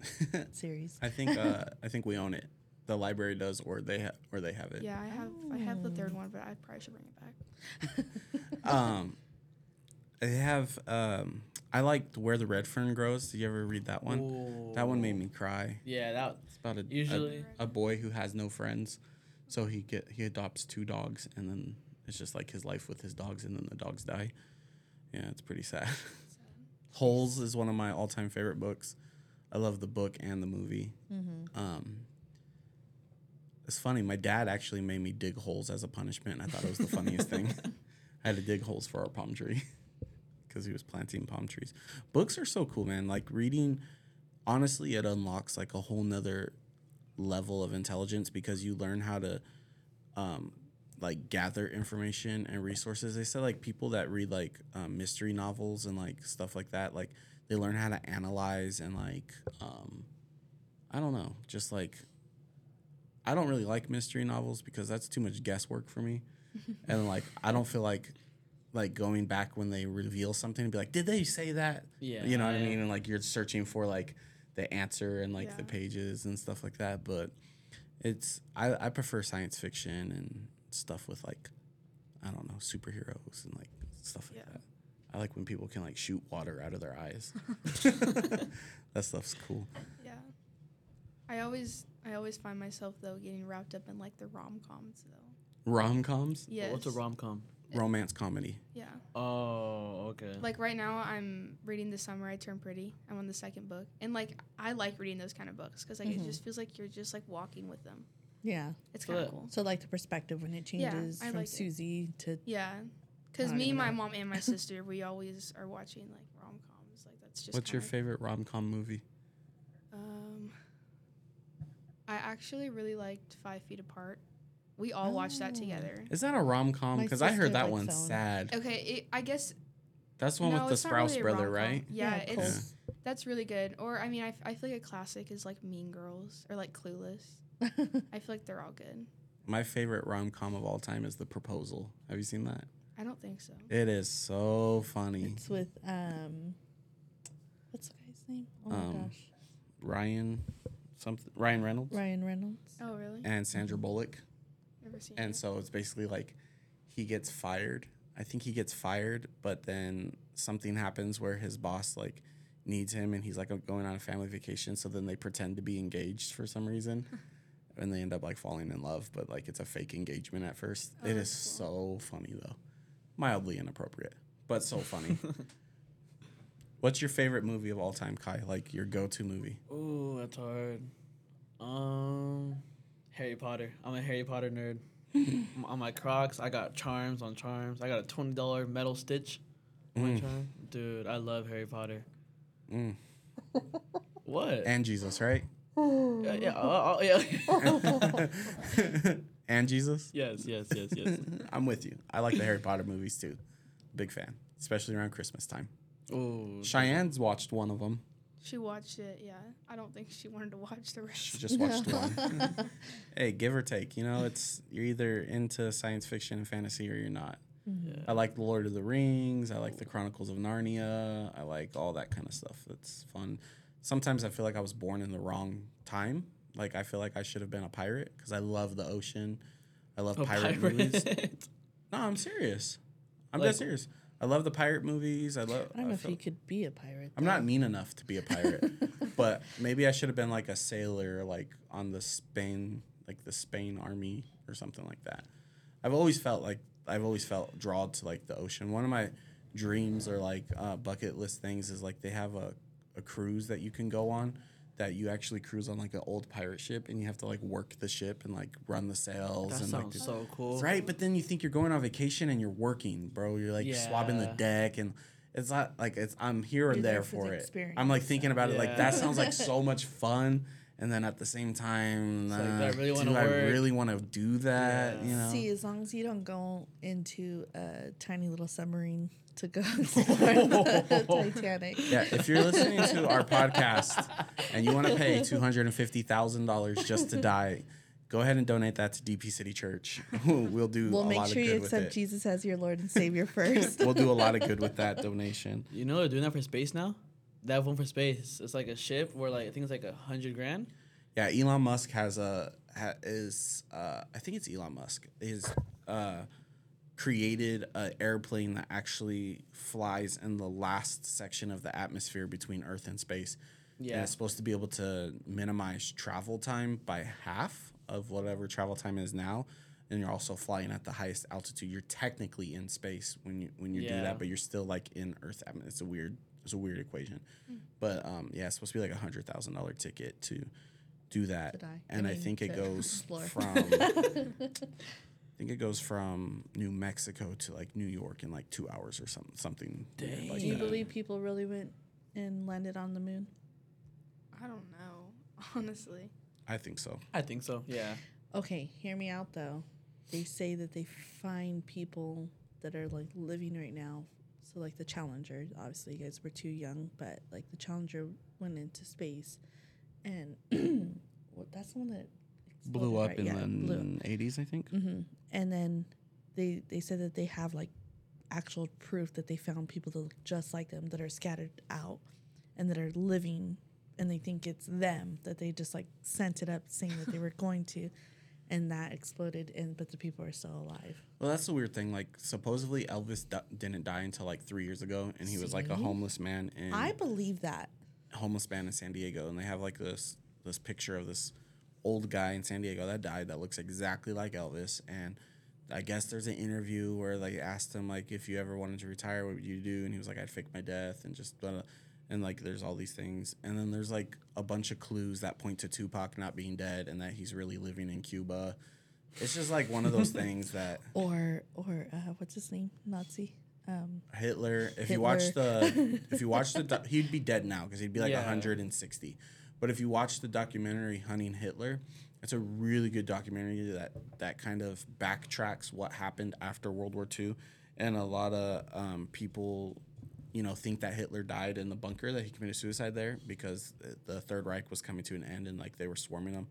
series. I think uh, I think we own it. The library does, or they ha- or they have it. Yeah, I have I have the third one, but I probably should bring it back. Um, they have. Um, I liked Where the Red Fern Grows. Did you ever read that one? That one made me cry. Yeah, that It's about a a- Usually- a, boy who has no friends, so he get he adopts two dogs, and then it's just like his life with his dogs, and then the dogs die. Yeah, it's pretty sad. Holes is one of my all time favorite books. I love the book and the movie. Um, it's funny. My dad actually made me dig holes as a punishment. And I thought it was the funniest thing. I had to dig holes for our palm tree because he was planting palm trees. Books are so cool, man. Like reading, honestly, it unlocks like a whole nother level of intelligence because you learn how to um, like gather information and resources. They said like people that read like um, mystery novels and like stuff like that, like they learn how to analyze and like um, I don't know, just like I don't really like mystery novels because that's too much guesswork for me, and like I don't feel like like going back when they reveal something and be like, did they say that? Yeah, you know what I yeah. mean, and like you're searching for like the answer and like the pages and stuff like that, but it's I, I prefer science fiction and stuff with like I don't know superheroes and like stuff like Yeah. that. I like when people can like shoot water out of their eyes. that stuff's cool. Yeah. I always I always find myself though getting wrapped up in like the rom coms though. Rom coms, Yes. what's a rom com? Romance comedy. Yeah. Oh, okay. Like right now I'm reading The Summer I Turned Pretty. I'm on the second book. And like I like reading those kind of books cuz like it just feels like you're just like walking with them. yeah. It's kind of cool. So like the perspective when it changes I from like it. Susie to Yeah. Cuz me, my know. mom and my sister we always are watching like rom-coms. Like that's just What's your favorite rom com movie? Um, I actually really liked Five Feet Apart. We all watched that together. Is that a rom com? Because I heard that likes one's that one. sad. Okay, it, I guess That's the one no, with the Sprouse really brother, rom-com. right? Yeah, Yeah, it's that's really good. Or I mean, I, f- I feel like a classic is like Mean Girls or like Clueless. I feel like they're all good. My favorite rom com of all time is The Proposal. Have you seen that? I don't think so. It is so funny. it's with um what's the guy's name? Oh my Um, gosh. Ryan, something Ryan Reynolds Ryan Reynolds. Oh really? and Sandra Bullock. Never seen And it. so it's basically like he gets fired. I think he gets fired, but then something happens where his boss like needs him and he's like going on a family vacation. So then they pretend to be engaged for some reason. and they end up like falling in love, but like it's a fake engagement at first. Oh, it is that's so funny though. Mildly inappropriate, but so funny. What's your favorite movie of all time, Khi? Like your go to movie? Ooh, that's hard. Um, Harry Potter. I'm a Harry Potter nerd. on my Crocs, I got charms on charms. I got a twenty dollar metal stitch. On my mm. charm. Dude, I love Harry Potter. Mm. What? And Jesus, right? yeah, yeah, oh, oh, yeah. and Jesus. Yes, yes, yes, yes. I'm with you. I like the Harry Potter movies too. Big fan, especially around Christmas time. oh, Cheyenne's watched one of them. She watched it. Yeah, I don't think she wanted to watch the rest. She just watched one. hey, give or take. You know, it's you're either into science fiction and fantasy or you're not. yeah. I like the Lord of the Rings. I like the Chronicles of Narnia. I like all that kind of stuff. That's fun. Sometimes I feel like I was born in the wrong time. Like I feel like I should have been a pirate because I love the ocean. I love A pirate, movies. No, I'm serious. I'm Like- dead serious. I love the pirate movies. I love. I don't know if feel- you could be a pirate. I'm though. not mean enough to be a pirate, but maybe I should have been like a sailor, like on the Spain, like the Spain army or something like that. I've always felt like I've always felt drawn to like the ocean. One of my dreams or like uh, bucket list things is like they have a, a cruise that you can go on that you actually cruise on like an old pirate ship and you have to like work the ship and like run the sails That and like sounds do- so cool. Right, but then you think you're going on vacation and you're working, bro. You're like swabbing the deck and it's not like it's I'm here or You're there there for for the it. I'm like thinking about it like that sounds like so much fun and then at the same time It's like, do I uh, really wanna I really want to do that, Yeah. you know? See, as long as you don't go into a tiny little submarine to go explore the Titanic. yeah, if you're listening to our podcast and you want to pay two hundred and fifty thousand dollars just to die, go ahead and donate that to DP City Church. we'll do We'll a make lot sure of you good with accept. Jesus as your Lord and Savior first. We'll do a lot of good with that donation. You know they're doing that for space now. Have one for space. It's like a ship where like I think it's like a hundred grand. Yeah, Elon Musk has a ha, is uh, I think it's Elon Musk is uh, created an airplane that actually flies in the last section of the atmosphere between Earth and space. and Yeah. it's supposed to be able to minimize travel time by half of whatever travel time is now. And you're also flying at the highest altitude. You're technically in space when you when you do that, but you're still like in Earth. It's a weird it's a weird equation. But um, yeah, it's supposed to be like a hundred thousand dollar ticket to do that. To. And I I, think it goes explore. from I think it goes from New Mexico to like New York in like two hours or something something weird like Do you that. believe people really went and landed on the moon? I don't know, honestly. I think so. I think so. Yeah. Okay, hear me out though. They say that they find people that are like living right now. So like the Challenger, obviously you guys were too young, but like the Challenger went into space, and well, that's the one that Blew up right? in Yeah, blew the eighties, I think. hmm And then they they said that they have like actual proof that they found people that look just like them that are scattered out and that are living and they think it's them that they just like sent it up saying that they were going to and that exploded and but the people are still alive. Well, that's the weird thing. Like, supposedly Elvis di- didn't die until like three years ago, and he was like a homeless man in I believe that. homeless man in San Diego, and they have like this this picture of this old guy in San Diego that died that looks exactly like Elvis, and I guess there's an interview where they asked him like if you ever wanted to retire, what would you do? And he was like, I'd fake my death and just blah, blah. And like there's all these things, and then there's like a bunch of clues that point to Tupac not being dead and that he's really living in Cuba. It's just like one of those things that Or or uh, what's his name? Nazi. Um, Hitler. If you watch the, if you watch the, doc- he'd be dead now because he'd be like Yeah. 160. But if you watch the documentary Hunting Hitler, it's a really good documentary that that kind of backtracks what happened after World War II, and a lot of um, people, you know, think that Hitler died in the bunker that he committed suicide there because the Third Reich was coming to an end and like they were swarming him,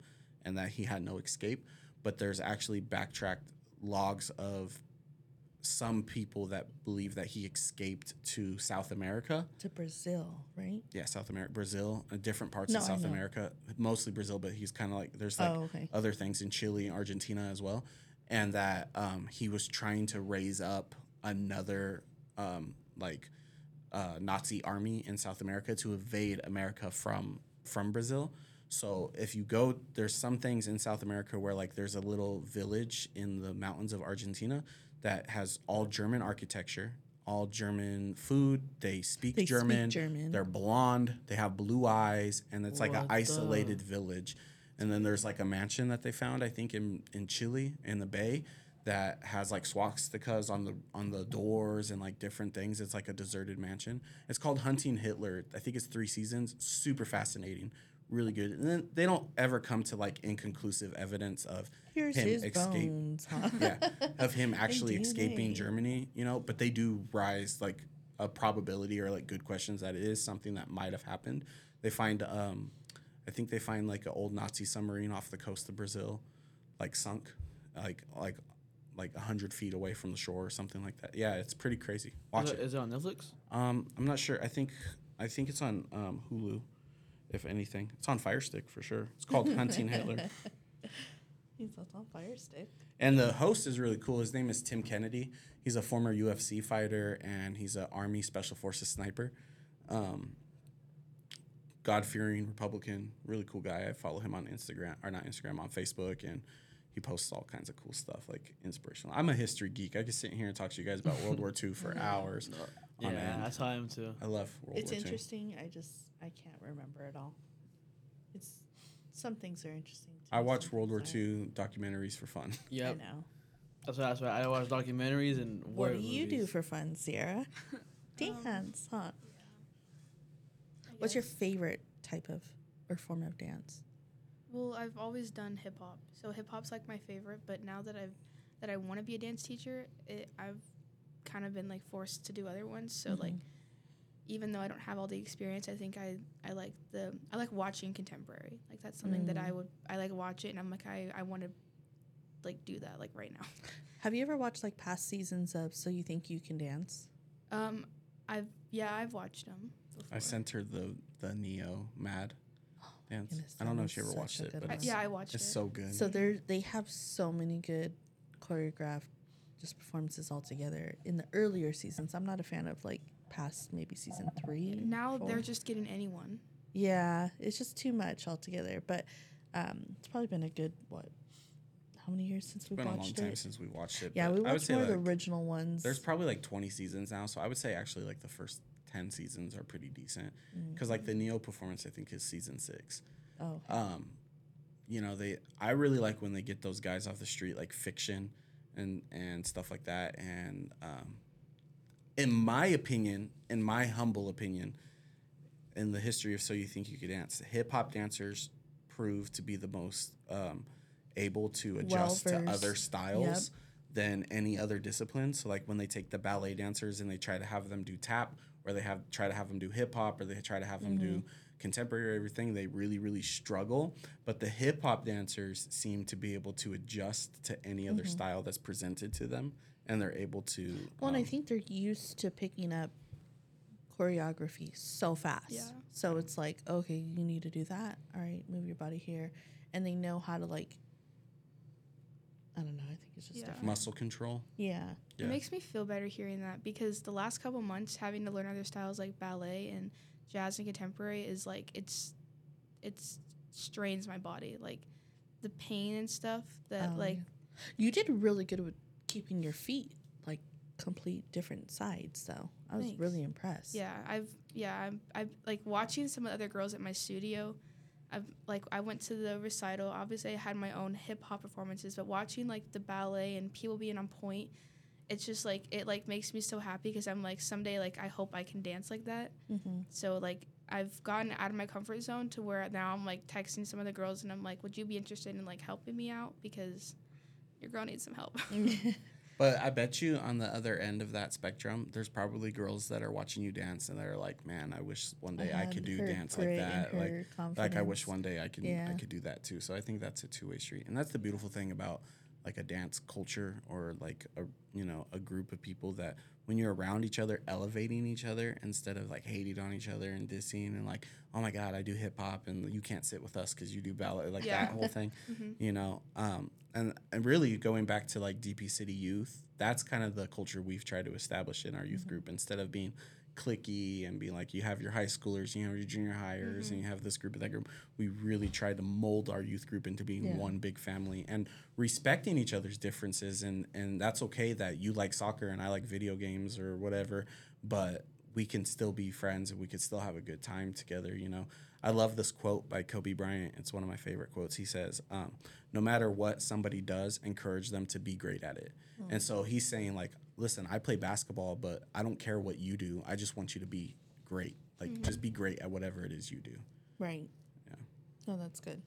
and that he had no escape. But there's actually backtracked logs of some people that believe that he escaped to South America. to Brazil, right? Yeah, South America, Brazil, uh, different parts No, of South. America, mostly Brazil, but he's kind of like there's like Oh, okay. other things in Chile, Argentina as well, and that um, he was trying to raise up another um, like uh, Nazi army in South America to evade America from from Brazil. So if you go, there's some things in South America where like there's a little village in the mountains of Argentina that has all German architecture, all German food. They speak They speak German. German. They're blonde. They have blue eyes, and it's like an What the- isolated village. And then there's like a mansion that they found, I think, in in Chile in the Bay that has like swastikas on the on the doors and like different things. It's like a deserted mansion. It's called Hunting Hitler. I think it's three seasons. Super fascinating. really good. And then they don't ever come to like inconclusive evidence of Here's him his escape bones. Huh? yeah, of him actually escaping Germany, you know, but they do rise like a probability or like good questions that it is something that might have happened. They find, um, I think they find like an old Nazi submarine off the coast of Brazil, like sunk, like like like hundred feet away from the shore or something like that. Yeah, it's pretty crazy. Watch Is it. it, is it on Netflix? Um, I'm not sure. I think I think it's on um, Hulu, if anything. It's on Fire Stick for sure. It's called Hunting Hitler. He's on fire stick. And the host is really cool. His name is Tim Kennedy. He's a former UFC fighter and he's an Army Special Forces sniper. Um, God fearing Republican, really cool guy. I follow him on Instagram, or not Instagram, on Facebook, and he posts all kinds of cool stuff, like inspirational. I'm a history geek. I could sit here and talk to you guys about World War II for hours. on Yeah, end. that's how I am too. I love World It's War II. It's interesting. I just I can't remember it all. It's some things are interesting. To I me, watch some World War things II documentaries for fun. aren't. I Yep. know. That's why. That's why I watch documentaries and What war do you do movies. for fun, Sierra? Um, dance, huh? What's your favorite type of or form of dance? Well, I've always done hip hop, so hip hop's like my favorite. But now that I've that I want to be a dance teacher, it, I've kind of been like forced to do other ones. So like, mm-hmm. even though I don't have all the experience, I think I I like the I like watching contemporary. Like that's something that I mm. would I like watch it, and I'm like I I want to like do that like right now. Have you ever watched like past seasons of So You Think You Can Dance? Um, I've yeah I've watched them. I sent her the the Neo Mad dance. goodness, I don't know if she ever watched it, but it's, yeah, I watched it's it. It's so good. So they're they have so many good choreographed just performances all together in the earlier seasons. I'm not a fan of like past maybe season three. now four. they're just getting anyone. Yeah, it's just too much altogether. But um, it's probably been a good what? How many years since we It's been a long watched time it? since we watched it. yeah, but we I would watched say more of the original ones. There's probably like 20 seasons now, so I would say actually like the first 10 seasons are pretty decent. Because like the Neo performance, I think is season six. oh, Um, you know they I really like when they get those guys off the street like fiction and and stuff like that. And um, in my opinion, in my humble opinion, in the history of So You Think You Could Dance, hip hop dancers prove to be the most um, able to adjust to Well-versed. other styles than any other discipline. So like when they take the ballet dancers and they try to have them do tap, or they have try to have them do hip hop, or they try to have them do contemporary or everything, they really really struggle. But the hip hop dancers seem to be able to adjust to any other style that's presented to them, and they're able to. well, and I um, think they're used to picking up choreography so fast. Yeah. So it's like, okay, you need to do that. All right, move your body here, and they know how to like. I don't know. I think it's just Yeah. different. muscle control. Yeah. Yeah. It makes me feel better hearing that because the last couple months having to learn other styles like ballet and jazz and contemporary is like it's it's strains my body like the pain and stuff that Oh, like you did really good with keeping your feet like complete different sides. though. I was Thanks. really impressed. yeah I've yeah I'm I've like watching some of the other girls at my studio I've like I went to the recital obviously I had my own hip hop performances but watching like the ballet and people being on point it's just like it like makes me so happy because I'm like someday like I hope I can dance like that Mm-hmm. So like I've gotten out of my comfort zone to where now I'm like texting some of the girls and I'm like, would you be interested in like helping me out because your girl needs some help. But I bet you on the other end of that spectrum, there's probably girls that are watching you dance and they're like, "Man, I wish one day I, had could do dance like that." Like, like I wish one day I could I could do that too. So I think that's a two way street, and that's the beautiful thing about like a dance culture or like a you know a group of people that when you're around each other, elevating each other instead of like hating on each other and dissing and like, oh my god, I do hip hop and you can't sit with us because you do ballet, like Yeah. that whole thing, you know. Um, and and really going back to like DP City Youth, that's kind of the culture we've tried to establish in our youth group instead of being clicky and be like you have your high schoolers, you have your junior highers, and you have this group of that group. We really tried to mold our youth group into being Yeah. one big family and respecting each other's differences and and that's okay that you like soccer and I like video games or whatever, but we can still be friends and we could still have a good time together, you know. I love this quote by Kobe Bryant. It's one of my favorite quotes. He says, um, "No matter what somebody does, encourage them to be great at it." And so he's saying, like, listen, I play basketball, but I don't care what you do. I just want you to be great. Like, just be great at whatever it is you do. Right. Yeah. No, that's good.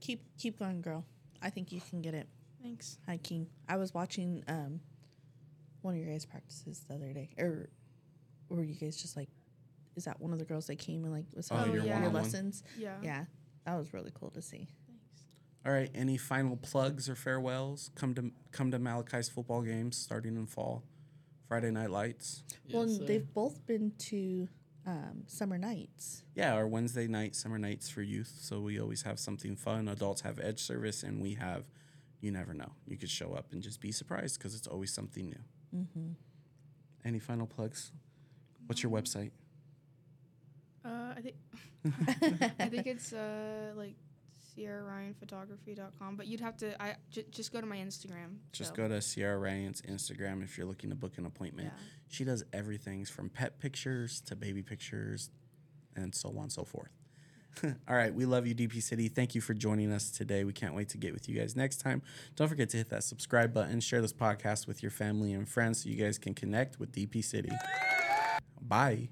Keep keep going, girl. I think you can get it. Thanks. Hiking. I was watching um one of your guys' practices the other day, or were you guys just like? Is that one of the girls that came and like was Oh, having your your one-on-one? lessons? Yeah. Yeah, that was really cool to see. Thanks. All right. Any final plugs or farewells? Come to come to Malachi's football games starting in fall. Friday night lights. well, Yes, and sir. they've both been to um, summer nights. Yeah, our Wednesday night summer nights for youth. So we always have something fun. Adults have edge service, and we have. You never know. You could show up and just be surprised because it's always something new. Mm-hmm. Any final plugs? What's your website? Uh, I think I think it's uh like sierraryanphotography.com, but you'd have to I j- just go to my Instagram. Just so, go to Sierra Ryan's Instagram if you're looking to book an appointment. Yeah. She does everything from pet pictures to baby pictures and so on and so forth. All right, we love you, DP City. Thank you for joining us today. We can't wait to get with you guys next time. Don't forget to hit that subscribe button, share this podcast with your family and friends so you guys can connect with DP City. Bye.